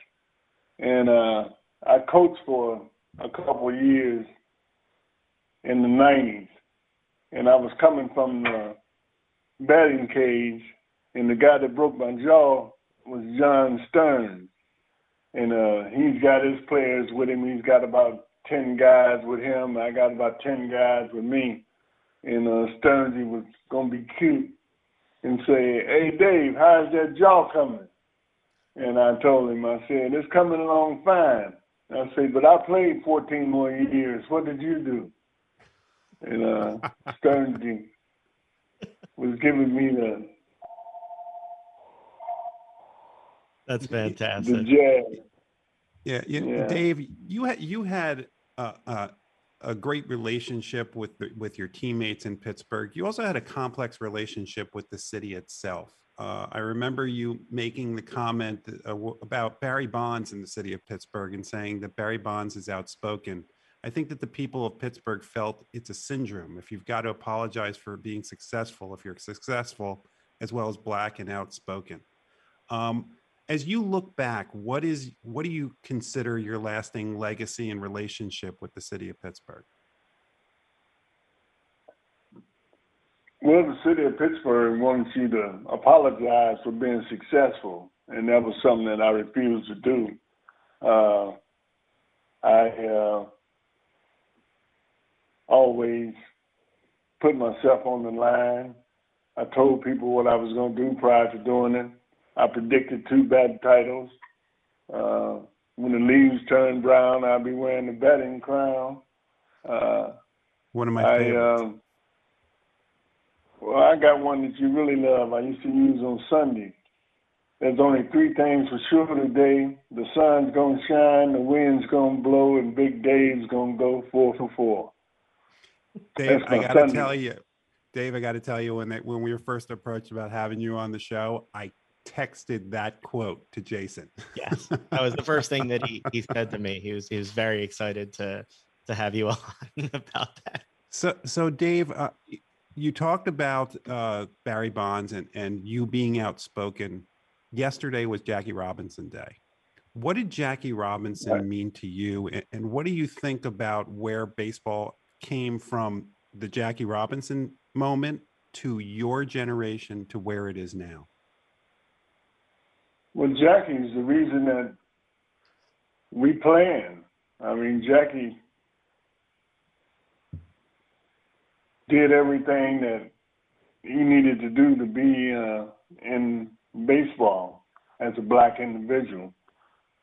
and uh, I coached for a couple of years in the '90s, and I was coming from the batting cage, and the guy that broke my jaw was John Stearns and uh, he's got his players with him. He's got about ten guys with him. I got about ten guys with me. And uh, Stearnsy was gonna be cute and say, "Hey Dave, how's that jaw coming?" And I told him, I said, "It's coming along fine." And I said, "But I played 14 more years. What did you do?" And uh, (laughs) Stearnsy was giving me the That's fantastic. The jazz. Yeah, you, Yeah. Dave, you had you had a, a, a great relationship with the, with your teammates in Pittsburgh. You also had a complex relationship with the city itself. Uh, I remember you making the comment uh, about Barry Bonds in the city of Pittsburgh and saying that Barry Bonds is outspoken. I think that the people of Pittsburgh felt it's a syndrome. If you've got to apologize for being successful, if you're successful as well as black and outspoken. Um, as you look back, what is what do you consider your lasting legacy and relationship with the city of Pittsburgh? Well, the city of Pittsburgh wants you to apologize for being successful, and that was something that I refused to do. Uh, I uh, always put myself on the line. I told people what I was going to do prior to doing it. I predicted two batting titles. Uh, when the leaves turn brown, I'll be wearing the batting crown. Uh, One of my I favorites. um, well, I got one that you really love. I used to use on Sunday. There's only three things for sure today: the sun's gonna shine, the wind's gonna blow, and Big Dave's gonna go four for four. Dave, I got to Sunday. tell you, Dave, I got to tell you when they, when we were first approached about having you on the show, I texted that quote to Jason. Yes, that was the first thing that he, he said to me. He was he was very excited to to have you (laughs) on about that. So, so Dave, uh, you talked about uh, Barry Bonds and, and you being outspoken. Yesterday was Jackie Robinson Day. What did Jackie Robinson Right. mean to you? And, and what do you think about where baseball came from the Jackie Robinson moment to your generation to where it is now? Well, Jackie's the reason that we playing. I mean, Jackie did everything that he needed to do to be uh, in baseball as a black individual.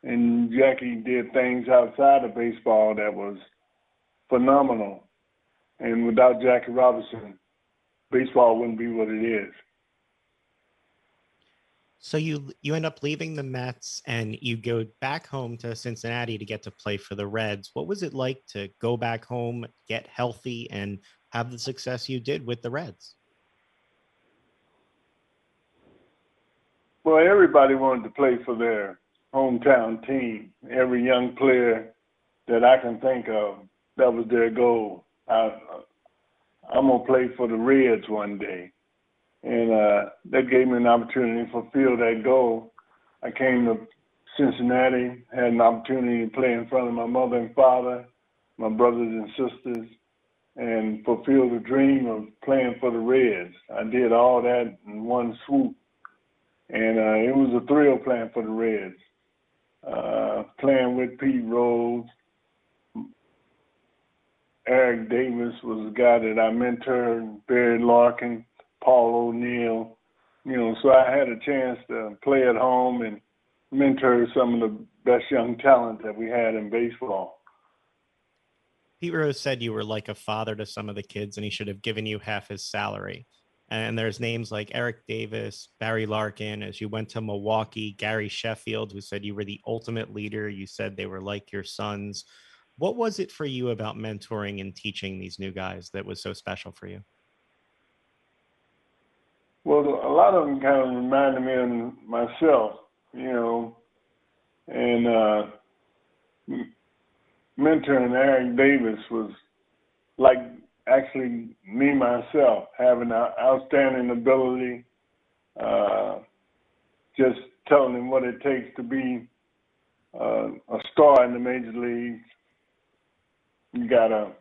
And Jackie did things outside of baseball that was phenomenal. And without Jackie Robinson, baseball wouldn't be what it is. So you you end up leaving the Mets and you go back home to Cincinnati to get to play for the Reds. What was it like to go back home, get healthy, and have the success you did with the Reds? Well, everybody wanted to play for their hometown team. Every young player that I can think of, that was their goal. I, uh, I'm gonna play for the Reds one day, and uh, that gave me an opportunity to fulfill that goal. I came to Cincinnati, had an opportunity to play in front of my mother and father, my brothers and sisters, and fulfill the dream of playing for the Reds. I did all that in one swoop and uh, it was a thrill playing for the Reds. Uh, playing with Pete Rose, Eric Davis was a guy that I mentored, Barry Larkin, Paul O'Neill. You know, so I had a chance to play at home and mentor some of the best young talent that we had in baseball. Pete Rose said you were like a father to some of the kids and he should have given you half his salary. And there's names like Eric Davis, Barry Larkin, as you went to Milwaukee, Gary Sheffield, who said you were the ultimate leader. You said they were like your sons. What was it for you about mentoring and teaching these new guys that was so special for you? A lot of them kind of reminded me of myself, you know, and uh, mentoring Eric Davis was like actually me myself having an outstanding ability, uh, just telling him what it takes to be uh, a star in the major leagues. You gotta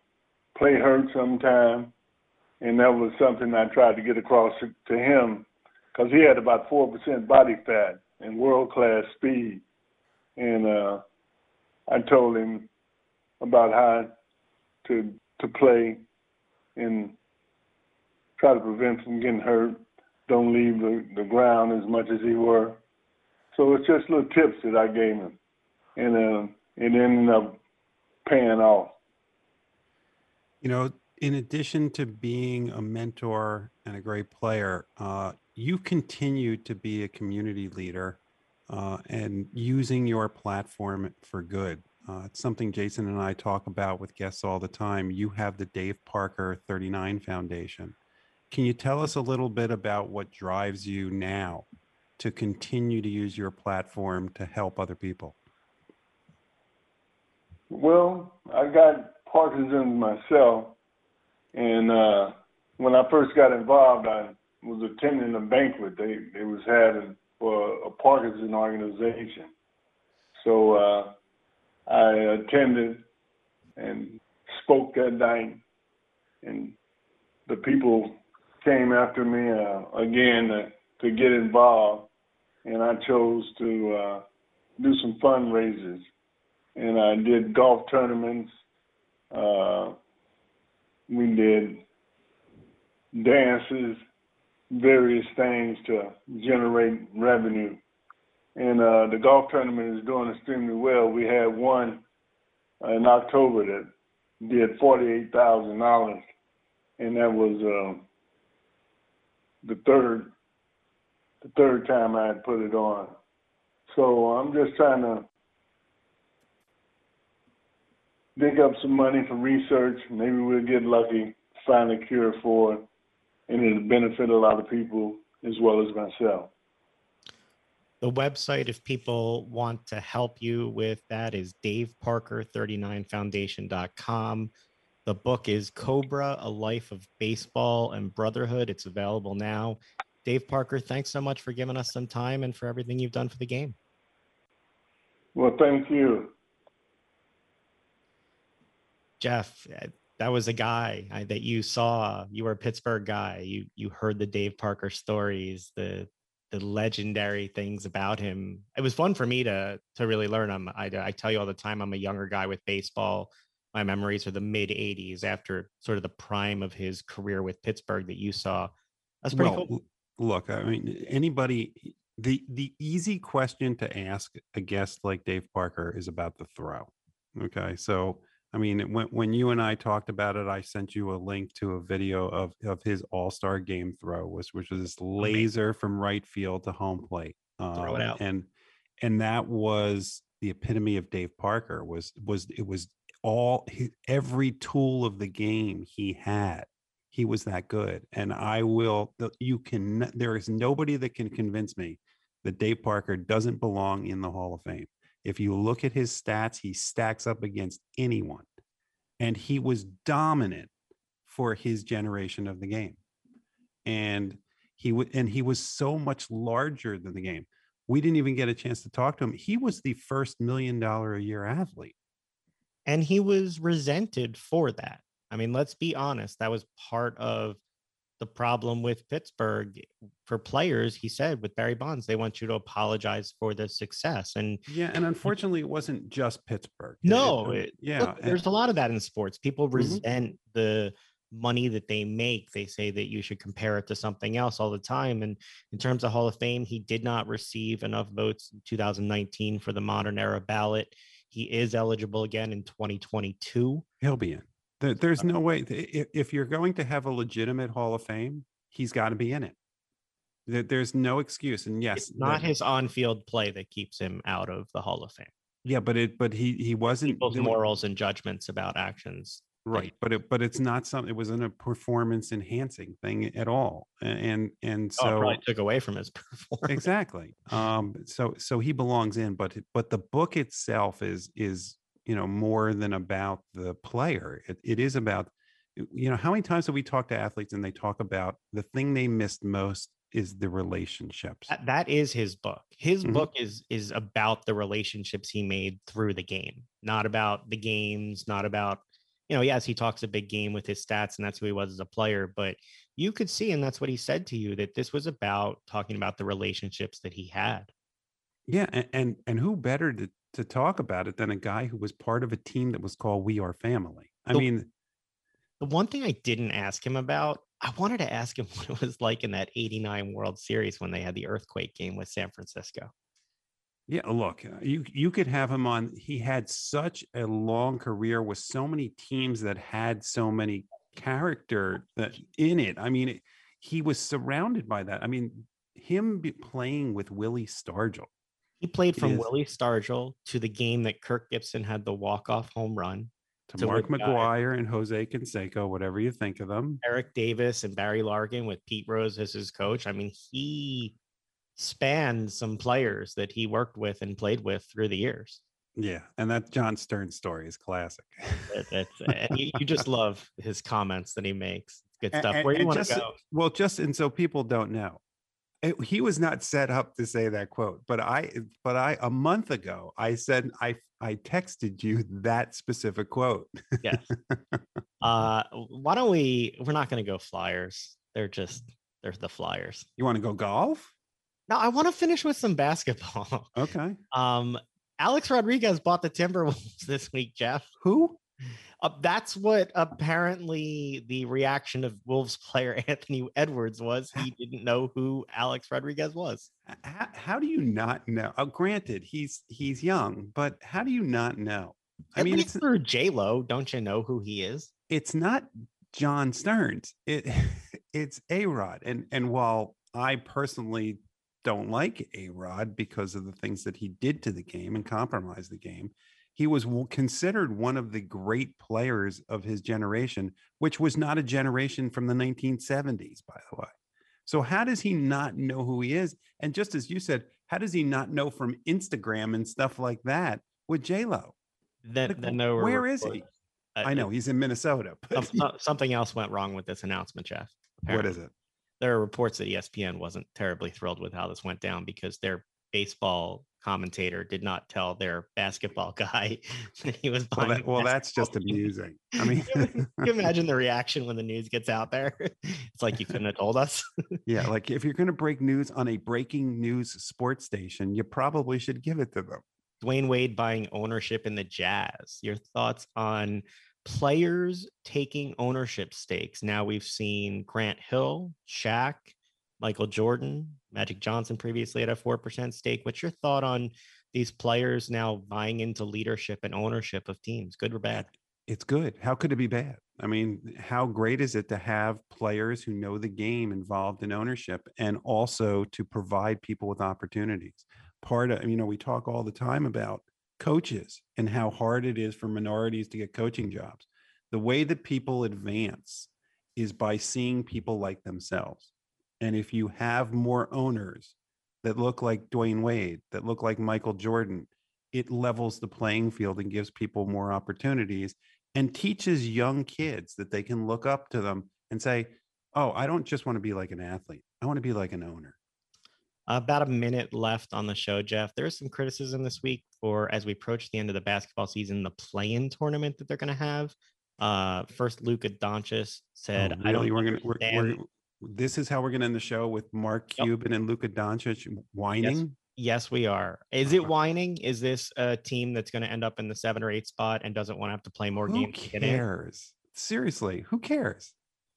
play hurt sometime and that was something I tried to get across to him because he had about four percent body fat and world class speed, and uh, I told him about how to to play and try to prevent from getting hurt. Don't leave the, the ground as much as he were. So it's just little tips that I gave him, and uh, it ended up paying off. You know, in addition to being a mentor and a great player, uh, you continue to be a community leader. uh, and using your platform for good. Uh, it's something Jason and I talk about with guests all the time. You have the Dave Parker 39 Foundation. Can you tell us a little bit about what drives you now to continue to use your platform to help other people? Well, I got Parkinson's myself, and uh, when I first got involved, I was attending a banquet they they was having for a Parkinson organization. So uh, I attended and spoke that night, and the people came after me uh, again to, to get involved, and I chose to uh, do some fundraisers, and I did golf tournaments. Uh, we did dances, various things to generate revenue. And uh, the golf tournament is doing extremely well. We had one in October that did forty-eight thousand dollars, and that was uh, the third the third time I had put it on. So I'm just trying to dig up some money for research. Maybe we'll get lucky, find a cure for it, and it'll benefit a lot of people as well as myself. The website, if people want to help you with that, is daveparker39foundation.com. The book is Cobra, A Life of Baseball and Brotherhood. It's available now. Dave Parker, thanks so much for giving us some time and for everything you've done for the game. Well, thank you. Jeff, that was a guy uh, that you saw. You were a Pittsburgh guy. You you heard the Dave Parker stories, the the legendary things about him. It was fun for me to to really learn him. I, I tell you all the time, I'm a younger guy with baseball. My memories are the mid '80s, after sort of the prime of his career with Pittsburgh that you saw. That's pretty well, cool. look, I mean, anybody, the the easy question to ask a guest like Dave Parker is about the throw. Okay, so I mean, when when you and I talked about it, I sent you a link to a video of of his All Star Game throw, which which was this laser from right field to home plate. Throw it Um, out. and and that was the epitome of Dave Parker. Was was it was all every tool of the game he had he was that good and i will you can there is nobody that can convince me that dave parker doesn't belong in the hall of fame if you look at his stats he stacks up against anyone and he was dominant for his generation of the game. And he would and he was so much larger than the game. We didn't even get a chance to talk to him. He was the first million dollar a year athlete. And he was resented for that. I mean, let's be honest, that was part of the problem with Pittsburgh for players. He said with Barry Bonds, they want you to apologize for the success. And Yeah, and unfortunately, it wasn't just Pittsburgh. No, it- yeah, look, there's a lot of that in sports. People Mhm. resent the money that they make. They say that you should compare it to something else all the time. And in terms of Hall of Fame, he did not receive enough votes in 2019 for the modern era ballot. He is eligible again in 2022. he'll be in. There, there's no way. If, if you're going to have a legitimate Hall of Fame, he's got to be in it. There, there's no excuse. And yes, It's not his on-field play that keeps him out of the Hall of Fame. Yeah, but it, but he, he wasn't People's doing- morals and judgments about actions. right. But it, but it's not something. It wasn't a performance enhancing thing at all. And and Oh, so probably took away from his (laughs) performance. exactly um so so he belongs in but but the book itself is is you know more than about the player it, it is about you know how many times have we talked to athletes and they talk about the thing they missed most is the relationships That- is his book. His Mhm. book is is about the relationships he made through the game, not about the games, not about you know. Yes, he talks a big game with his stats, and that's who he was as a player. But you could see, and that's what he said to you, that this was about talking about the relationships that he had. yeah and, and and who better to to talk about it than a guy who was part of a team that was called we are family i The- mean The one thing I didn't ask him about, I wanted to ask him (laughs) what it was like in that '89 World Series when they had the earthquake game with San Francisco. Yeah, look, uh, you you could have him on. He had such a long career with so many teams that had so many character that in it. I mean, it, he was surrounded by that. I mean, him be playing with Willie Stargell He played from. Willie Stargell to the game that Kirk Gibson had the walk-off home run. To to Mark win. Uh, McGwire and Jose Canseco, whatever you think of them. Eric Davis and Barry Larkin with Pete Rose as his coach. I mean, he spanned some players that he worked with and played with through the years. Yeah, and that John Stern story is classic. And (laughs) you, you just love his comments that he makes. It's good stuff. a- Where you want to go? Well, just and so people don't know, it- he was not set up to say that quote. But I, but I, a month ago, I said I, I texted you that specific quote. Yes. (laughs) uh, why don't we? We're not going to go Flyers. They're just they're the Flyers. You want to go golf? no I want to finish with some basketball. Okay. (laughs) Um, Alex Rodriguez bought the Timberwolves (laughs) this week, Jeff. Who? Uh, that's what apparently the reaction of Wolves player (laughs) Anthony Edwards was. He didn't know who Alex Rodriguez was. How, how do you not know? Oh, granted, he's he's young, but how do you not know? I At mean, it's through J Lo, don't you know who he is? it's not John Stearns. It (laughs) it's A Rod, and and while I personally don't like A Rod because of the things that he did to the game and compromised the game, he was considered one of the great players of his generation, which was not a generation from the 1970s, by the way. So how does he not know who he is? And just as you said, how does he not know from Instagram and stuff like that with J Lo? Then, Like, then there where is he? uh, I know he's in Minnesota, something else went wrong with this announcement, Jeff. what is it? There are reports that ESPN wasn't terribly thrilled with how this went down because their baseball commentator did not tell their basketball (laughs) guy that he was Well, buying that, well, that's just (laughs) amusing. I mean, Can you imagine the (laughs) reaction when the news gets out there? It's like you couldn't have told us. yeah, like if you're going to break news on a breaking news sports station, you probably should give it to them. Dwyane Wade buying ownership in the Jazz. Your thoughts on players taking ownership stakes? Now we've seen Grant Hill, Shaq, Michael Jordan, Magic Johnson previously at a 4% stake. What's your thought on these players now buying into leadership and ownership of teams? Good or bad? It's good. How could it be bad? I mean, how great is it to have players who know the game involved in ownership and also to provide people with opportunities? Part of, you know, we talk all the time about coaches and how hard it is for minorities to get coaching jobs. The way that people advance is by seeing people like themselves. And if you have more owners that look like Dwyane Wade, that look like Michael Jordan, it levels the playing field and gives people more opportunities and teaches young kids that they can look up to them and say, Oh, I don't just want to be like an athlete. I want to be like an owner. About a minute left on the show, Jeff. There's some criticism this week for as we approach the end of the basketball season, the play-in tournament that they're going to have. Uh, first, Luka Doncic said, Oh, "I don't really? We're gonna we're, we're this is how we're gonna end the show with Mark Yep. Cuban and Luka Doncic whining. Yes, we are. Is it uh-huh. whining? Is this a team that's going to end up in the seven or eight spot and doesn't want to have to play more Who games? Who cares? Seriously, who cares?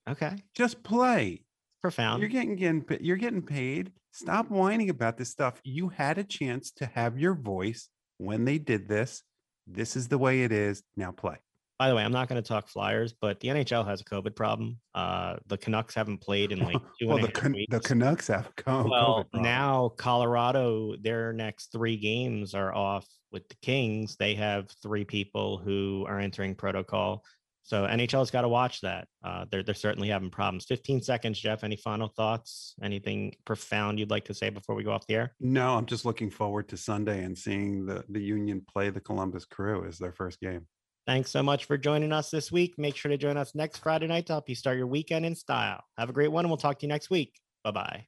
Okay, Just play. profound. You're getting, getting you're getting paid. Stop whining about this stuff. You had a chance to have your voice when they did this. This is the way it is. Now play. By the way, I'm not going to talk Flyers, but the NHL has a COVID problem. Uh, the Canucks haven't played in like (laughs) two well, and the, Can- weeks. the Canucks have a co- well, problem. now Colorado, their next three games are off with the Kings. They have three people who are entering protocol. So NHL's got to watch that. Uh, they're they're certainly having problems. 15 seconds, Jeff. Any final thoughts? Anything profound you'd like to say before we go off the air? No, I'm just looking forward to Sunday and seeing the the Union play the Columbus Crew as their first game. Thanks so much for joining us this week. Make sure to join us next Friday night to help you start your weekend in style. Have a great one, and we'll talk to you next week. Bye bye.